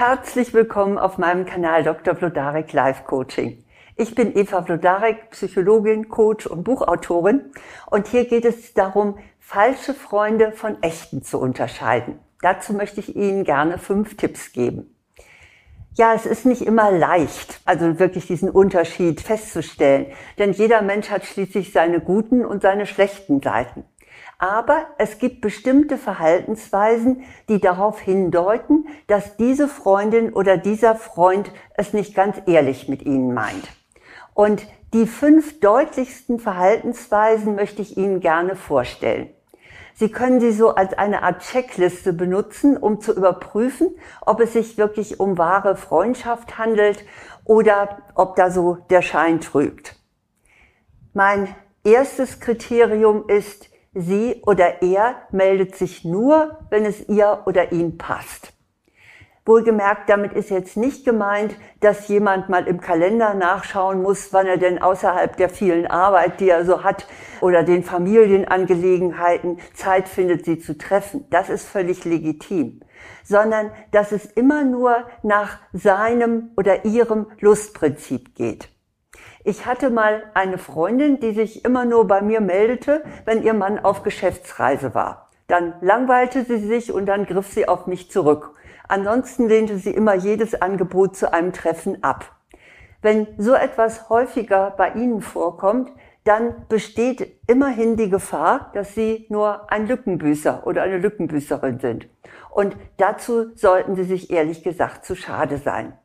Herzlich willkommen auf meinem Kanal Dr. Vlodarek Life Coaching. Ich bin Eva Vlodarek, Psychologin, Coach und Buchautorin und hier geht es darum, falsche Freunde von echten zu unterscheiden. Dazu möchte ich Ihnen gerne fünf Tipps geben. Ja, es ist nicht immer leicht, also wirklich diesen Unterschied festzustellen, denn jeder Mensch hat schließlich seine guten und seine schlechten Seiten. Aber es gibt bestimmte Verhaltensweisen, die darauf hindeuten, dass diese Freundin oder dieser Freund es nicht ganz ehrlich mit Ihnen meint. Und die fünf deutlichsten Verhaltensweisen möchte ich Ihnen gerne vorstellen. Sie können sie so als eine Art Checkliste benutzen, um zu überprüfen, ob es sich wirklich um wahre Freundschaft handelt oder ob da so der Schein trügt. Mein erstes Kriterium ist, sie oder er meldet sich nur, wenn es ihr oder ihm passt. Wohlgemerkt, damit ist jetzt nicht gemeint, dass jemand mal im Kalender nachschauen muss, wann er denn außerhalb der vielen Arbeit, die er so hat, oder den Familienangelegenheiten Zeit findet, sie zu treffen. Das ist völlig legitim. Sondern, dass es immer nur nach seinem oder ihrem Lustprinzip geht. Ich hatte mal eine Freundin, die sich immer nur bei mir meldete, wenn ihr Mann auf Geschäftsreise war. Dann langweilte sie sich und dann griff sie auf mich zurück. Ansonsten lehnte sie immer jedes Angebot zu einem Treffen ab. Wenn so etwas häufiger bei Ihnen vorkommt, dann besteht immerhin die Gefahr, dass Sie nur ein Lückenbüßer oder eine Lückenbüßerin sind. Und dazu sollten Sie sich ehrlich gesagt zu schade sein.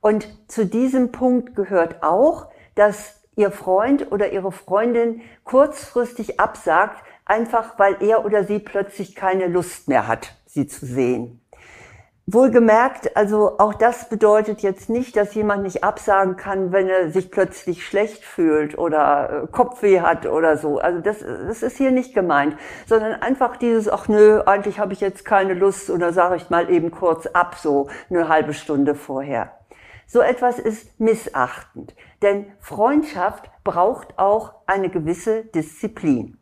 Und zu diesem Punkt gehört auch, dass Ihr Freund oder Ihre Freundin kurzfristig absagt, einfach weil er oder sie plötzlich keine Lust mehr hat, Sie zu sehen. Wohlgemerkt, also auch das bedeutet jetzt nicht, dass jemand nicht absagen kann, wenn er sich plötzlich schlecht fühlt oder äh, Kopfweh hat oder so. Also das, das ist hier nicht gemeint, sondern einfach dieses, ach nö, eigentlich habe ich jetzt keine Lust oder sage ich mal eben kurz ab, so eine halbe Stunde vorher. So etwas ist missachtend, denn Freundschaft braucht auch eine gewisse Disziplin.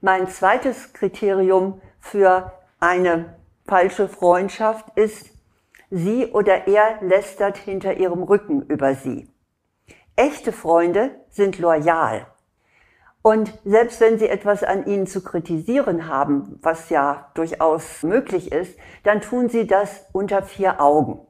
Mein zweites Kriterium für eine falsche Freundschaft ist, sie oder er lästert hinter ihrem Rücken über sie. Echte Freunde sind loyal. Und selbst wenn sie etwas an ihnen zu kritisieren haben, was ja durchaus möglich ist, dann tun sie das unter vier Augen.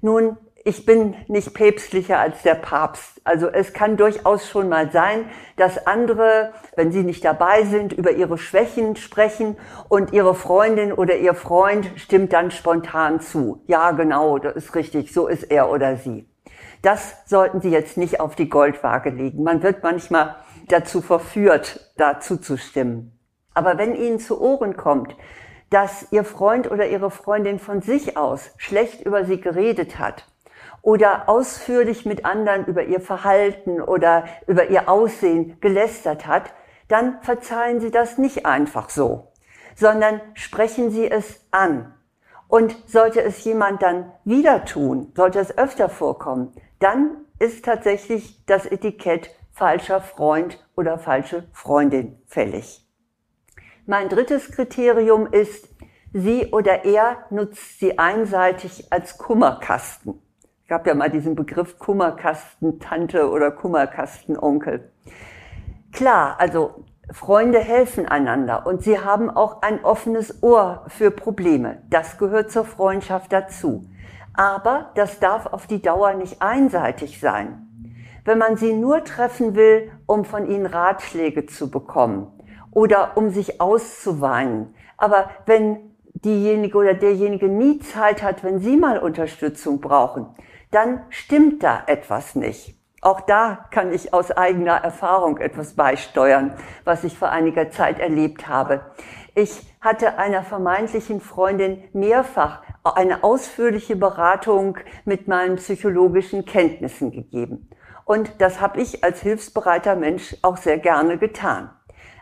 Nun ich bin nicht päpstlicher als der Papst. Also es kann durchaus schon mal sein, dass andere, wenn sie nicht dabei sind, über ihre Schwächen sprechen und ihre Freundin oder ihr Freund stimmt dann spontan zu. Ja, genau, das ist richtig, so ist er oder sie. Das sollten Sie jetzt nicht auf die Goldwaage legen. Man wird manchmal dazu verführt, dazu zu stimmen. Aber wenn Ihnen zu Ohren kommt, dass Ihr Freund oder Ihre Freundin von sich aus schlecht über Sie geredet hat, oder ausführlich mit anderen über ihr Verhalten oder über ihr Aussehen gelästert hat, dann verzeihen Sie das nicht einfach so, sondern sprechen Sie es an. Und sollte es jemand dann wieder tun, sollte es öfter vorkommen, dann ist tatsächlich das Etikett falscher Freund oder falsche Freundin fällig. Mein drittes Kriterium ist, sie oder er nutzt sie einseitig als Kummerkasten gab ja mal diesen Begriff Kummerkastentante oder Kummerkastenonkel. Klar, also Freunde helfen einander und sie haben auch ein offenes Ohr für Probleme. Das gehört zur Freundschaft dazu. Aber das darf auf die Dauer nicht einseitig sein. Wenn man sie nur treffen will, um von ihnen Ratschläge zu bekommen oder um sich auszuweinen, aber wenn diejenige oder derjenige nie Zeit hat, wenn sie mal Unterstützung brauchen, dann stimmt da etwas nicht. Auch da kann ich aus eigener Erfahrung etwas beisteuern, was ich vor einiger Zeit erlebt habe. Ich hatte einer vermeintlichen Freundin mehrfach eine ausführliche Beratung mit meinen psychologischen Kenntnissen gegeben. Und das habe ich als hilfsbereiter Mensch auch sehr gerne getan.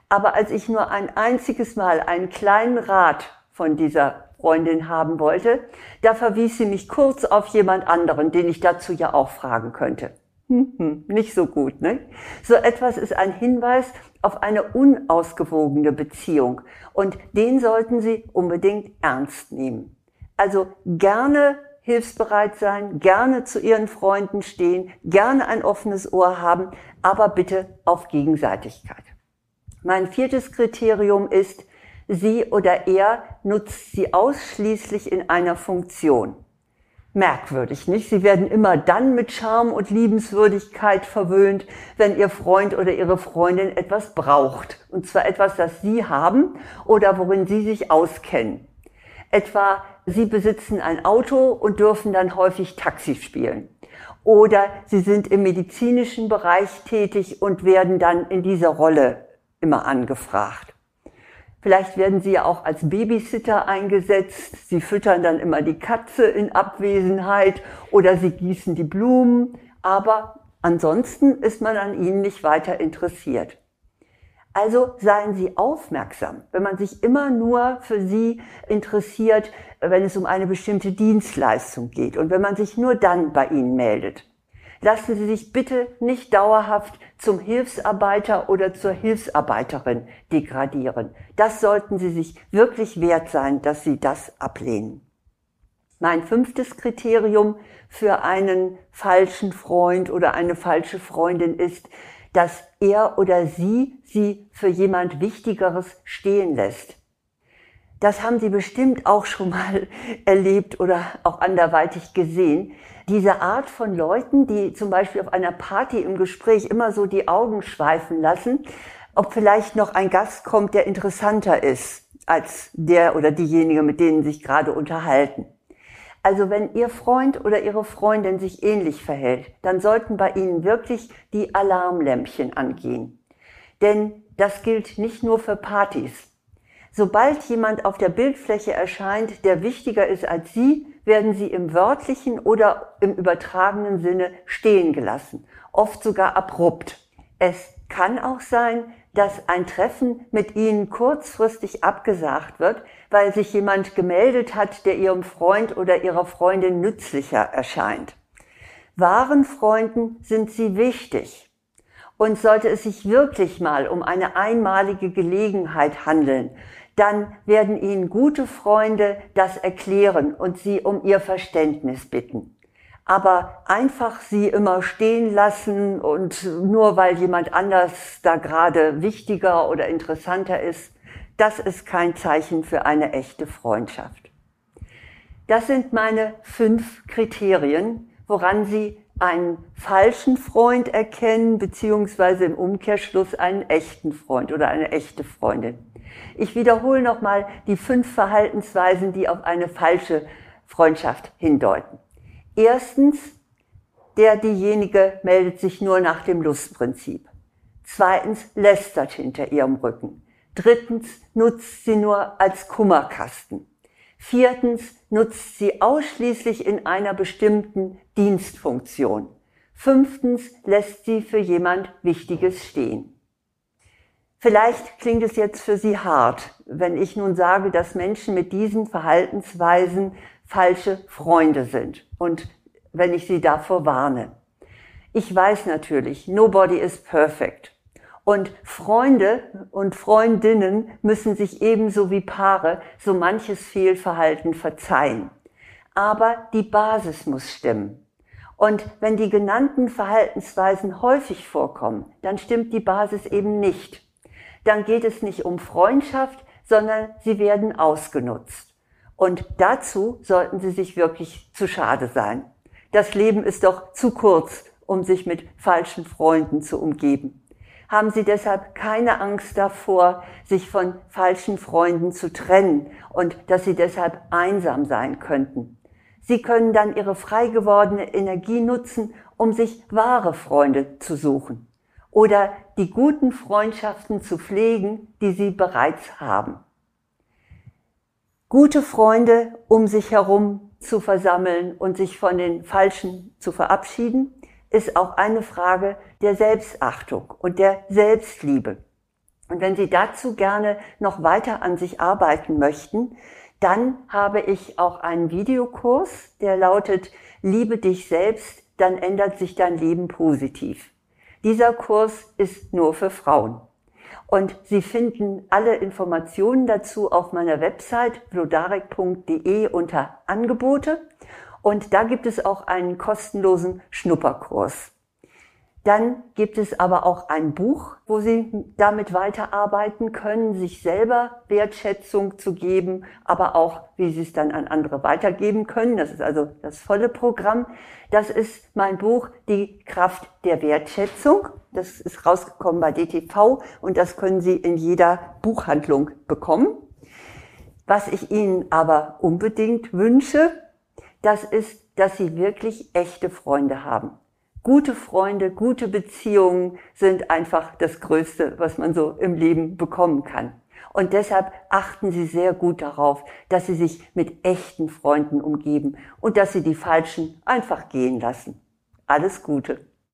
Aber als ich nur ein einziges Mal einen kleinen Rat von dieser Freundin haben wollte, da verwies sie mich kurz auf jemand anderen, den ich dazu ja auch fragen könnte. Hm, hm, nicht so gut, ne? So etwas ist ein Hinweis auf eine unausgewogene Beziehung und den sollten Sie unbedingt ernst nehmen. Also gerne hilfsbereit sein, gerne zu ihren Freunden stehen, gerne ein offenes Ohr haben, aber bitte auf Gegenseitigkeit. Mein viertes Kriterium ist, sie oder er nutzt sie ausschließlich in einer Funktion. Merkwürdig, nicht? Sie werden immer dann mit Charme und Liebenswürdigkeit verwöhnt, wenn Ihr Freund oder Ihre Freundin etwas braucht. Und zwar etwas, das Sie haben oder worin Sie sich auskennen. Etwa, Sie besitzen ein Auto und dürfen dann häufig Taxi spielen. Oder Sie sind im medizinischen Bereich tätig und werden dann in dieser Rolle immer angefragt. Vielleicht werden sie ja auch als Babysitter eingesetzt. Sie füttern dann immer die Katze in Abwesenheit oder sie gießen die Blumen. Aber ansonsten ist man an ihnen nicht weiter interessiert. Also seien Sie aufmerksam, wenn man sich immer nur für Sie interessiert, wenn es um eine bestimmte Dienstleistung geht und wenn man sich nur dann bei Ihnen meldet lassen Sie sich bitte nicht dauerhaft zum Hilfsarbeiter oder zur Hilfsarbeiterin degradieren. Das sollten Sie sich wirklich wert sein, dass Sie das ablehnen. Mein fünftes Kriterium für einen falschen Freund oder eine falsche Freundin ist, dass er oder sie sie für jemand Wichtigeres stehen lässt. Das haben Sie bestimmt auch schon mal erlebt oder auch anderweitig gesehen. Diese Art von Leuten, die zum Beispiel auf einer Party im Gespräch immer so die Augen schweifen lassen, ob vielleicht noch ein Gast kommt, der interessanter ist als der oder diejenige, mit denen sich gerade unterhalten. Also wenn Ihr Freund oder Ihre Freundin sich ähnlich verhält, dann sollten bei Ihnen wirklich die Alarmlämpchen angehen. Denn das gilt nicht nur für Partys. Sobald jemand auf der Bildfläche erscheint, der wichtiger ist als Sie, werden Sie im wörtlichen oder im übertragenen Sinne stehen gelassen, oft sogar abrupt. Es kann auch sein, dass ein Treffen mit Ihnen kurzfristig abgesagt wird, weil sich jemand gemeldet hat, der Ihrem Freund oder Ihrer Freundin nützlicher erscheint. Wahren Freunden sind Sie wichtig. Und sollte es sich wirklich mal um eine einmalige Gelegenheit handeln, dann werden Ihnen gute Freunde das erklären und Sie um Ihr Verständnis bitten. Aber einfach Sie immer stehen lassen und nur weil jemand anders da gerade wichtiger oder interessanter ist, das ist kein Zeichen für eine echte Freundschaft. Das sind meine fünf Kriterien, woran Sie einen falschen Freund erkennen, beziehungsweise im Umkehrschluss einen echten Freund oder eine echte Freundin. Ich wiederhole nochmal die fünf Verhaltensweisen, die auf eine falsche Freundschaft hindeuten. Erstens, der diejenige meldet sich nur nach dem Lustprinzip. Zweitens, lästert hinter ihrem Rücken. Drittens, nutzt sie nur als Kummerkasten. Viertens, nutzt sie ausschließlich in einer bestimmten Dienstfunktion. Fünftens, lässt sie für jemand Wichtiges stehen. Vielleicht klingt es jetzt für Sie hart, wenn ich nun sage, dass Menschen mit diesen Verhaltensweisen falsche Freunde sind und wenn ich Sie davor warne. Ich weiß natürlich, nobody is perfect. Und Freunde und Freundinnen müssen sich ebenso wie Paare so manches Fehlverhalten verzeihen. Aber die Basis muss stimmen. Und wenn die genannten Verhaltensweisen häufig vorkommen, dann stimmt die Basis eben nicht dann geht es nicht um Freundschaft, sondern sie werden ausgenutzt. Und dazu sollten sie sich wirklich zu schade sein. Das Leben ist doch zu kurz, um sich mit falschen Freunden zu umgeben. Haben Sie deshalb keine Angst davor, sich von falschen Freunden zu trennen und dass Sie deshalb einsam sein könnten. Sie können dann Ihre frei gewordene Energie nutzen, um sich wahre Freunde zu suchen oder die guten Freundschaften zu pflegen, die sie bereits haben. Gute Freunde um sich herum zu versammeln und sich von den Falschen zu verabschieden, ist auch eine Frage der Selbstachtung und der Selbstliebe. Und wenn Sie dazu gerne noch weiter an sich arbeiten möchten, dann habe ich auch einen Videokurs, der lautet Liebe dich selbst, dann ändert sich dein Leben positiv. Dieser Kurs ist nur für Frauen. Und Sie finden alle Informationen dazu auf meiner Website blodarek.de unter Angebote. Und da gibt es auch einen kostenlosen Schnupperkurs. Dann gibt es aber auch ein Buch, wo Sie damit weiterarbeiten können, sich selber Wertschätzung zu geben, aber auch, wie Sie es dann an andere weitergeben können. Das ist also das volle Programm. Das ist mein Buch Die Kraft der Wertschätzung. Das ist rausgekommen bei DTV und das können Sie in jeder Buchhandlung bekommen. Was ich Ihnen aber unbedingt wünsche, das ist, dass Sie wirklich echte Freunde haben. Gute Freunde, gute Beziehungen sind einfach das Größte, was man so im Leben bekommen kann. Und deshalb achten Sie sehr gut darauf, dass Sie sich mit echten Freunden umgeben und dass Sie die Falschen einfach gehen lassen. Alles Gute.